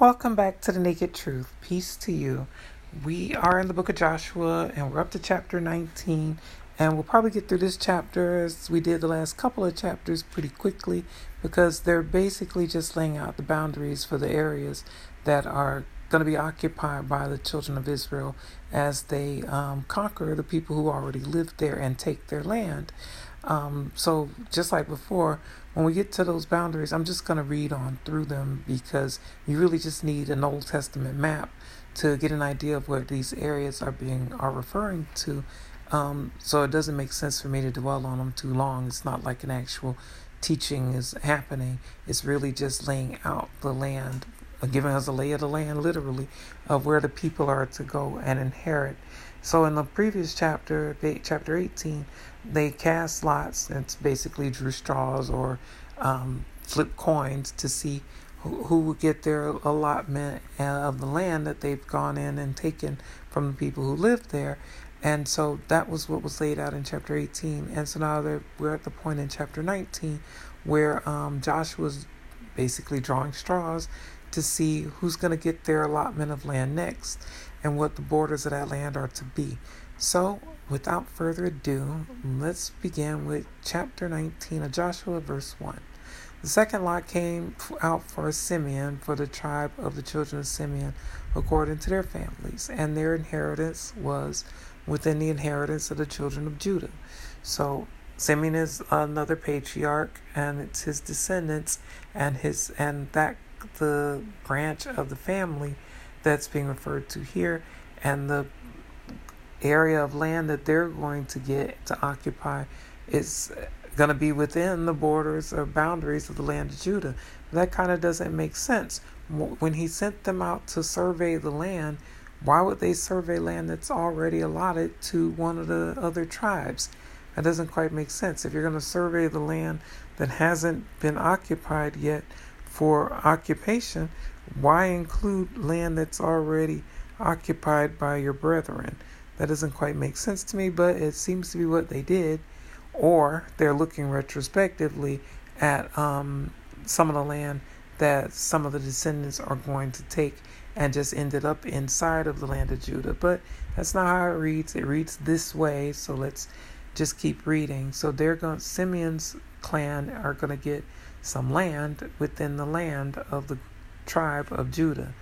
Welcome back to the Naked Truth. Peace to you. We are in the book of Joshua and we're up to chapter 19. And we'll probably get through this chapter as we did the last couple of chapters pretty quickly because they're basically just laying out the boundaries for the areas that are going to be occupied by the children of Israel as they um, conquer the people who already live there and take their land. Um, so, just like before, when we get to those boundaries, I'm just going to read on through them because you really just need an Old Testament map to get an idea of what these areas are being are referring to. Um, so it doesn't make sense for me to dwell on them too long. It's not like an actual teaching is happening. It's really just laying out the land, giving us a lay of the land, literally, of where the people are to go and inherit. So in the previous chapter, chapter 18, they cast lots. It's basically drew straws or um, flip coins to see who, who would get their allotment uh, of the land that they've gone in and taken from the people who lived there. And so that was what was laid out in chapter 18. And so now we're at the point in chapter 19 where um, Joshua's basically drawing straws to see who's going to get their allotment of land next and what the borders of that land are to be. So, without further ado, let's begin with chapter 19 of Joshua, verse 1. The second lot came out for Simeon, for the tribe of the children of Simeon, according to their families, and their inheritance was within the inheritance of the children of Judah. So Simeon is another patriarch, and it's his descendants, and his and that the branch of the family that's being referred to here, and the area of land that they're going to get to occupy is going to be within the borders or boundaries of the land of Judah. That kind of doesn't make sense. When he sent them out to survey the land, why would they survey land that's already allotted to one of the other tribes? That doesn't quite make sense. If you're going to survey the land that hasn't been occupied yet for occupation, why include land that's already occupied by your brethren? That doesn't quite make sense to me, but it seems to be what they did. Or they're looking retrospectively at um, some of the land that some of the descendants are going to take and just ended up inside of the land of Judah. But that's not how it reads. It reads this way. So let's just keep reading. So they're going Simeon's clan are going to get some land within the land of the tribe of Judah.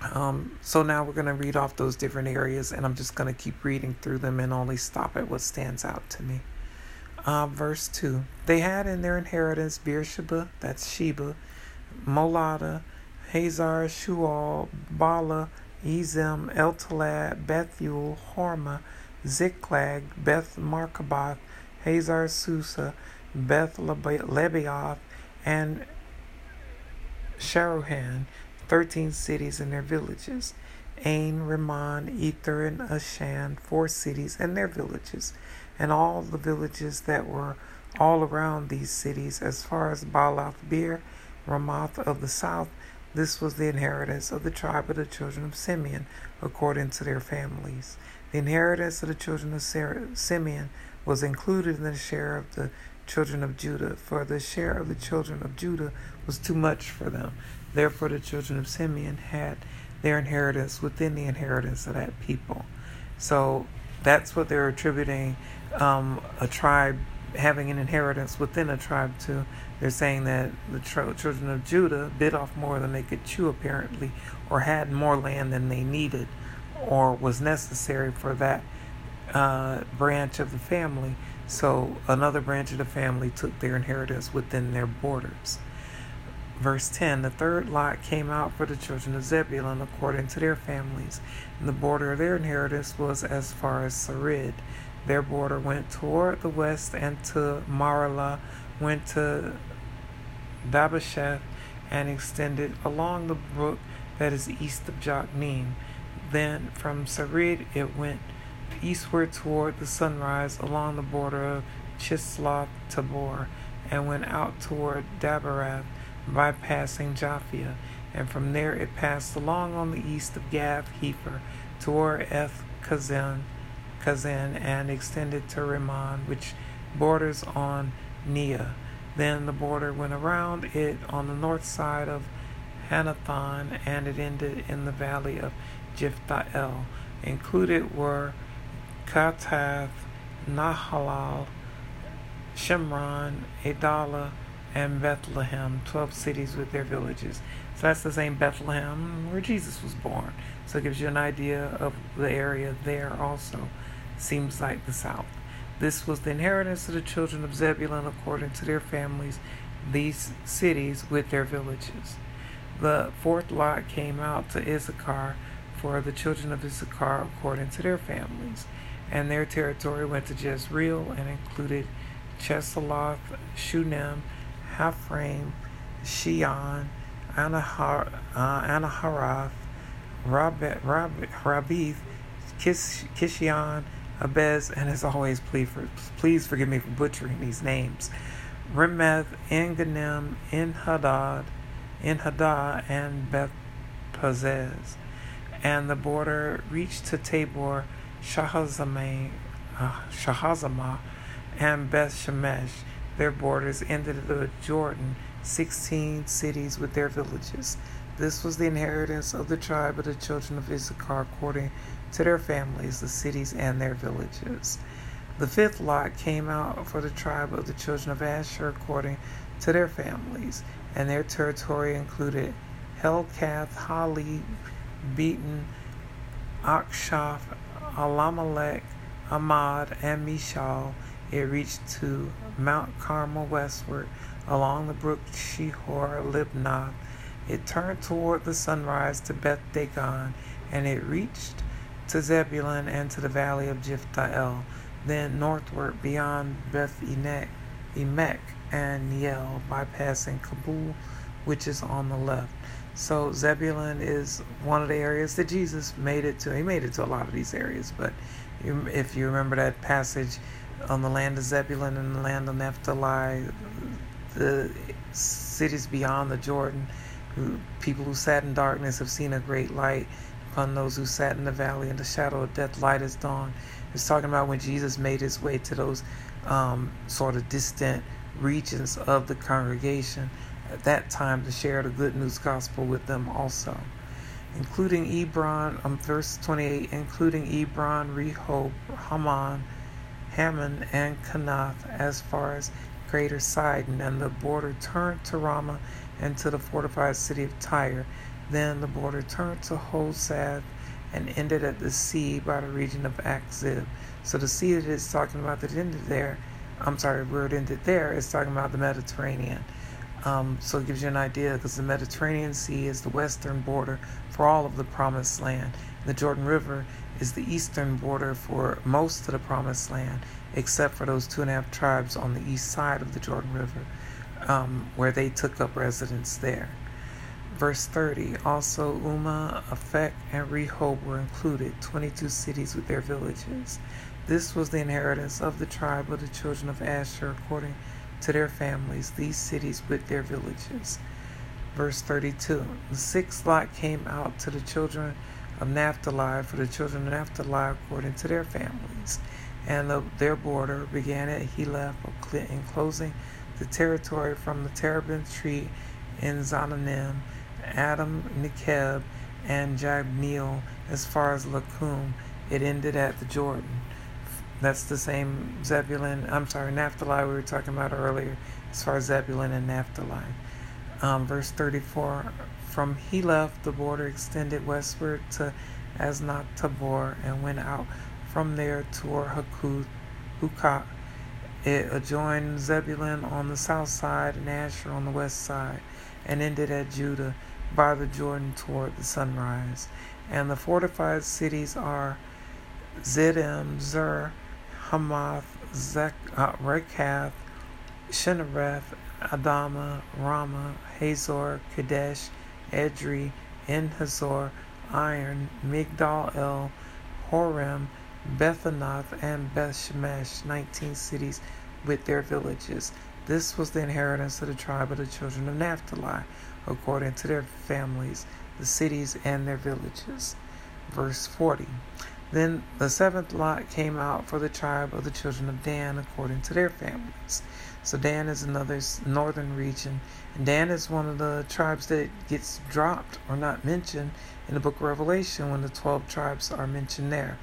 Um, so now we're going to read off those different areas, and I'm just going to keep reading through them and only stop at what stands out to me. Uh, verse 2 They had in their inheritance Beersheba, that's Sheba, Moladah, Hazar, Shual, Balah, Ezem, Eltolad, Bethuel, Hormah, Ziklag, Beth Marcaboth, Hazar Susah, Beth Lebaoth, and Sharuhen, thirteen cities and their villages. Ain, Ramon, Ether, and Ashan, four cities and their villages, and all the villages that were all around these cities, as far as Baalath Beer, Ramoth of the south. This was the inheritance of the tribe of the children of Simeon, according to their families. The inheritance of the children of Simeon was included in the share of the children of Judah, for the share of the children of Judah was too much for them. Therefore, the children of Simeon had their inheritance within the inheritance of that people. So that's what they're attributing um, a tribe having an inheritance within a tribe to. They're saying that the children of Judah bit off more than they could chew, apparently, or had more land than they needed or was necessary for that uh, branch of the family. So another branch of the family took their inheritance within their borders. Verse 10 The third lot came out for the children of Zebulun according to their families, and the border of their inheritance was as far as Sarid. Their border went toward the west, and to Maralah, went to Dabbasheth, and extended along the brook that is east of Jokneam. Then from Sarid it went eastward toward the sunrise along the border of Chisloth Tabor and went out toward Daberath, bypassing Japhia, and from there it passed along on the east of Gath Hepher toward Eth Kazan, Kazan and extended to Rimmon, which borders on Neah. Then the border went around it on the north side of Hannathon, and it ended in the valley of Jiphthah El. Included were Kattath, Nahallal, Shimron, Adalah, and Bethlehem, 12 cities with their villages. So that's the same Bethlehem where Jesus was born. So it gives you an idea of the area there also. Seems like the south. This was the inheritance of the children of Zebulun according to their families, these cities with their villages. The fourth lot came out to Issachar for the children of Issachar according to their families, and their territory went to Jezreel and included Chesulloth, Shunem, Haphraim, Shion, Anahar, uh, Anaharath, Rabbith, Kish, Kishion, Abez, and as always, please, for, please forgive me for butchering these names. Remeth, Enganim, Enhadad, Enhadah, and Beth. And the border reached to Tabor, Uh, Shahazimah and Beth Shemesh. Their borders ended the Jordan, 16 cities with their villages. This was the inheritance of the tribe of the children of Issachar according to their families, the cities and their villages. The fifth lot came out for the tribe of the children of Asher according to their families, and their territory included Helkath, Hali, Beten, Achshaph, Alammelech, Amad, and Mishal. It reached to Mount Carmel westward along the brook Shihor Libnath. It turned toward the sunrise to Beth Dagon, and it reached to Zebulun and to the valley of Jiphthah El, then northward beyond Beth Emek and Neiel, bypassing Cabul, which is on the left. So Zebulun is one of the areas that Jesus made it to. He made it to a lot of these areas, but if you remember that passage on the land of Zebulun and the land of Naphtali, the cities beyond the Jordan, people who sat in darkness have seen a great light upon those who sat in the valley in the shadow of death, light is dawn. It's talking about when Jesus made his way to those um, sort of distant regions of the congregation at that time to share the good news gospel with them also. Including Ebron, um, verse 28, including Ebron, Rehob, Haman, Hammon, and Kanath as far as greater Sidon, and the border turned to Ramah and to the fortified city of Tyre then the border turned to Holsath and ended at the sea by the region of Achzib. So the sea that it's talking about that ended there, I'm sorry, where it ended there is talking about the Mediterranean. Um, so it gives you an idea because the Mediterranean Sea is the western border for all of the Promised Land. The Jordan River is the eastern border for most of the Promised Land, except for those two and a half tribes on the east side of the Jordan River, um, where they took up residence there. Verse 30 Also, Ummah, Aphek, and Rehob were included, 22 cities with their villages. This was the inheritance of the tribe of the children of Asher according to their families, these cities with their villages. Verse 32 The sixth lot came out to the children of Naphtali for the children of Naphtali according to their families. And the, their border began at Heleph, enclosing the territory from the terebinth tree in Zaanannim Adam, Nekeb, and Jabneel as far as Lakum. It ended at the Jordan. That's the same Zebulun, I'm sorry, Naphtali we were talking about earlier, as far as Zebulun and Naphtali. Um, verse 34 From Heleph, the border extended westward to Aznoth Tabor and went out from there toward Hukah. It adjoined Zebulun on the south side and Asher on the west side, and ended at Judah by the Jordan toward the sunrise. And the fortified cities are Ziddim, Zer, Hammath, Zek, uh, Rekath, Shinareth, Adamah, Ramah, Hazor, Kadesh, Edrei, En-hazor, Iron, Migdal El, Horem, Bethanath, and Beth Shemesh, 19 cities with their villages. This was the inheritance of the tribe of the children of Naphtali according to their families, the cities, and their villages. Verse 40 Then the seventh lot came out for the tribe of the children of Dan according to their families. So Dan is another northern region. And Dan is one of the tribes that gets dropped or not mentioned in the book of Revelation when the 12 tribes are mentioned there.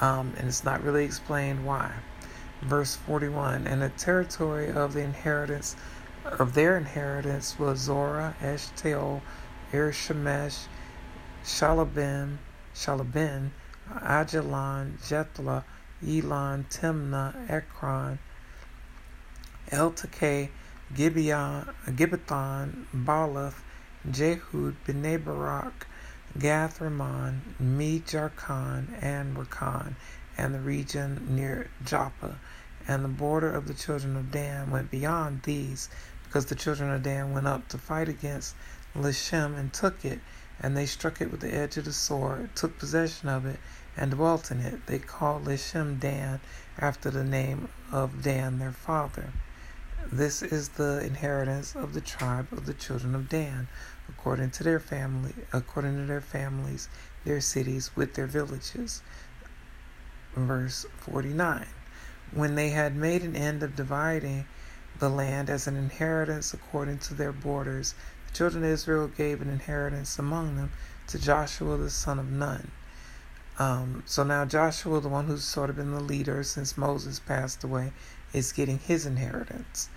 Um, and it's not really explained why. Verse 41 And the territory of the inheritance of their inheritance was Zorah, Eshtaol, Ir Shemesh, Shalabim, Shalabin, Aijalon, Jethlah, Elon, Timnah, Ekron, Gibeon, Gibbethon, Baalath, Jehud, Bnei Barak, Gath Rimmon, and Rakkon, and the region near Joppa. And the border of the children of Dan went beyond these, because the children of Dan went up to fight against Leshem and took it, and they struck it with the edge of the sword, took possession of it, and dwelt in it. They called Leshem Dan after the name of Dan their father. This is the inheritance of the tribe of the children of Dan, according to their family, according to their families, their cities with their villages. Verse 49. When they had made an end of dividing the land as an inheritance according to their borders, the children of Israel gave an inheritance among them to Joshua the son of Nun. Um, so now Joshua, the one who's sort of been the leader since Moses passed away, is getting his inheritance.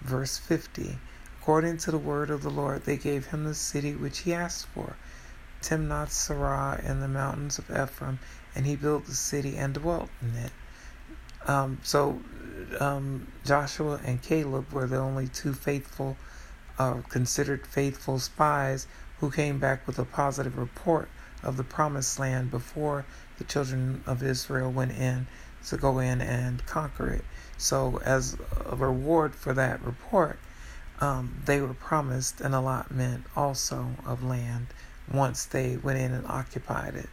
Verse 50 According to the word of the Lord, they gave him the city which he asked for, Timnath Serah in the mountains of Ephraim, and he built the city and dwelt in it. Um, so um, Joshua and Caleb were the only two faithful, uh, considered faithful spies who came back with a positive report of the promised land before the children of Israel went in to go in and conquer it. So, as a reward for that report, um, they were promised an allotment also of land once they went in and occupied it.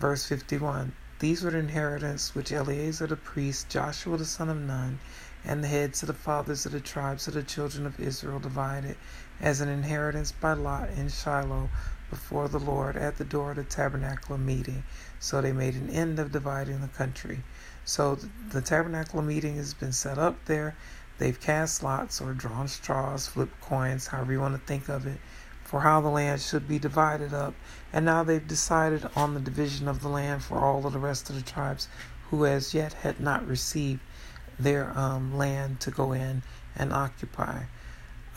Verse 51 These were the inheritance which Eleazar the priest, Joshua the son of Nun, and the heads of the fathers of the tribes of the children of Israel divided as an inheritance by lot in Shiloh before the Lord at the door of the tabernacle meeting. So they made an end of dividing the country. So the tabernacle meeting has been set up there. They've cast lots or drawn straws, flipped coins, however you want to think of it, for how the land should be divided up. And now they've decided on the division of the land for all of the rest of the tribes who as yet had not received their um, land to go in and occupy.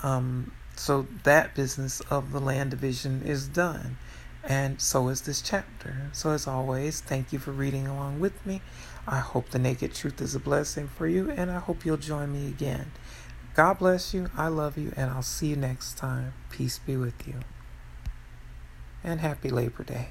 Um, so that business of the land division is done. And so is this chapter. So, as always, thank you for reading along with me. I hope the naked truth is a blessing for you, and I hope you'll join me again. God bless you. I love you, and I'll see you next time. Peace be with you. And happy Labor Day.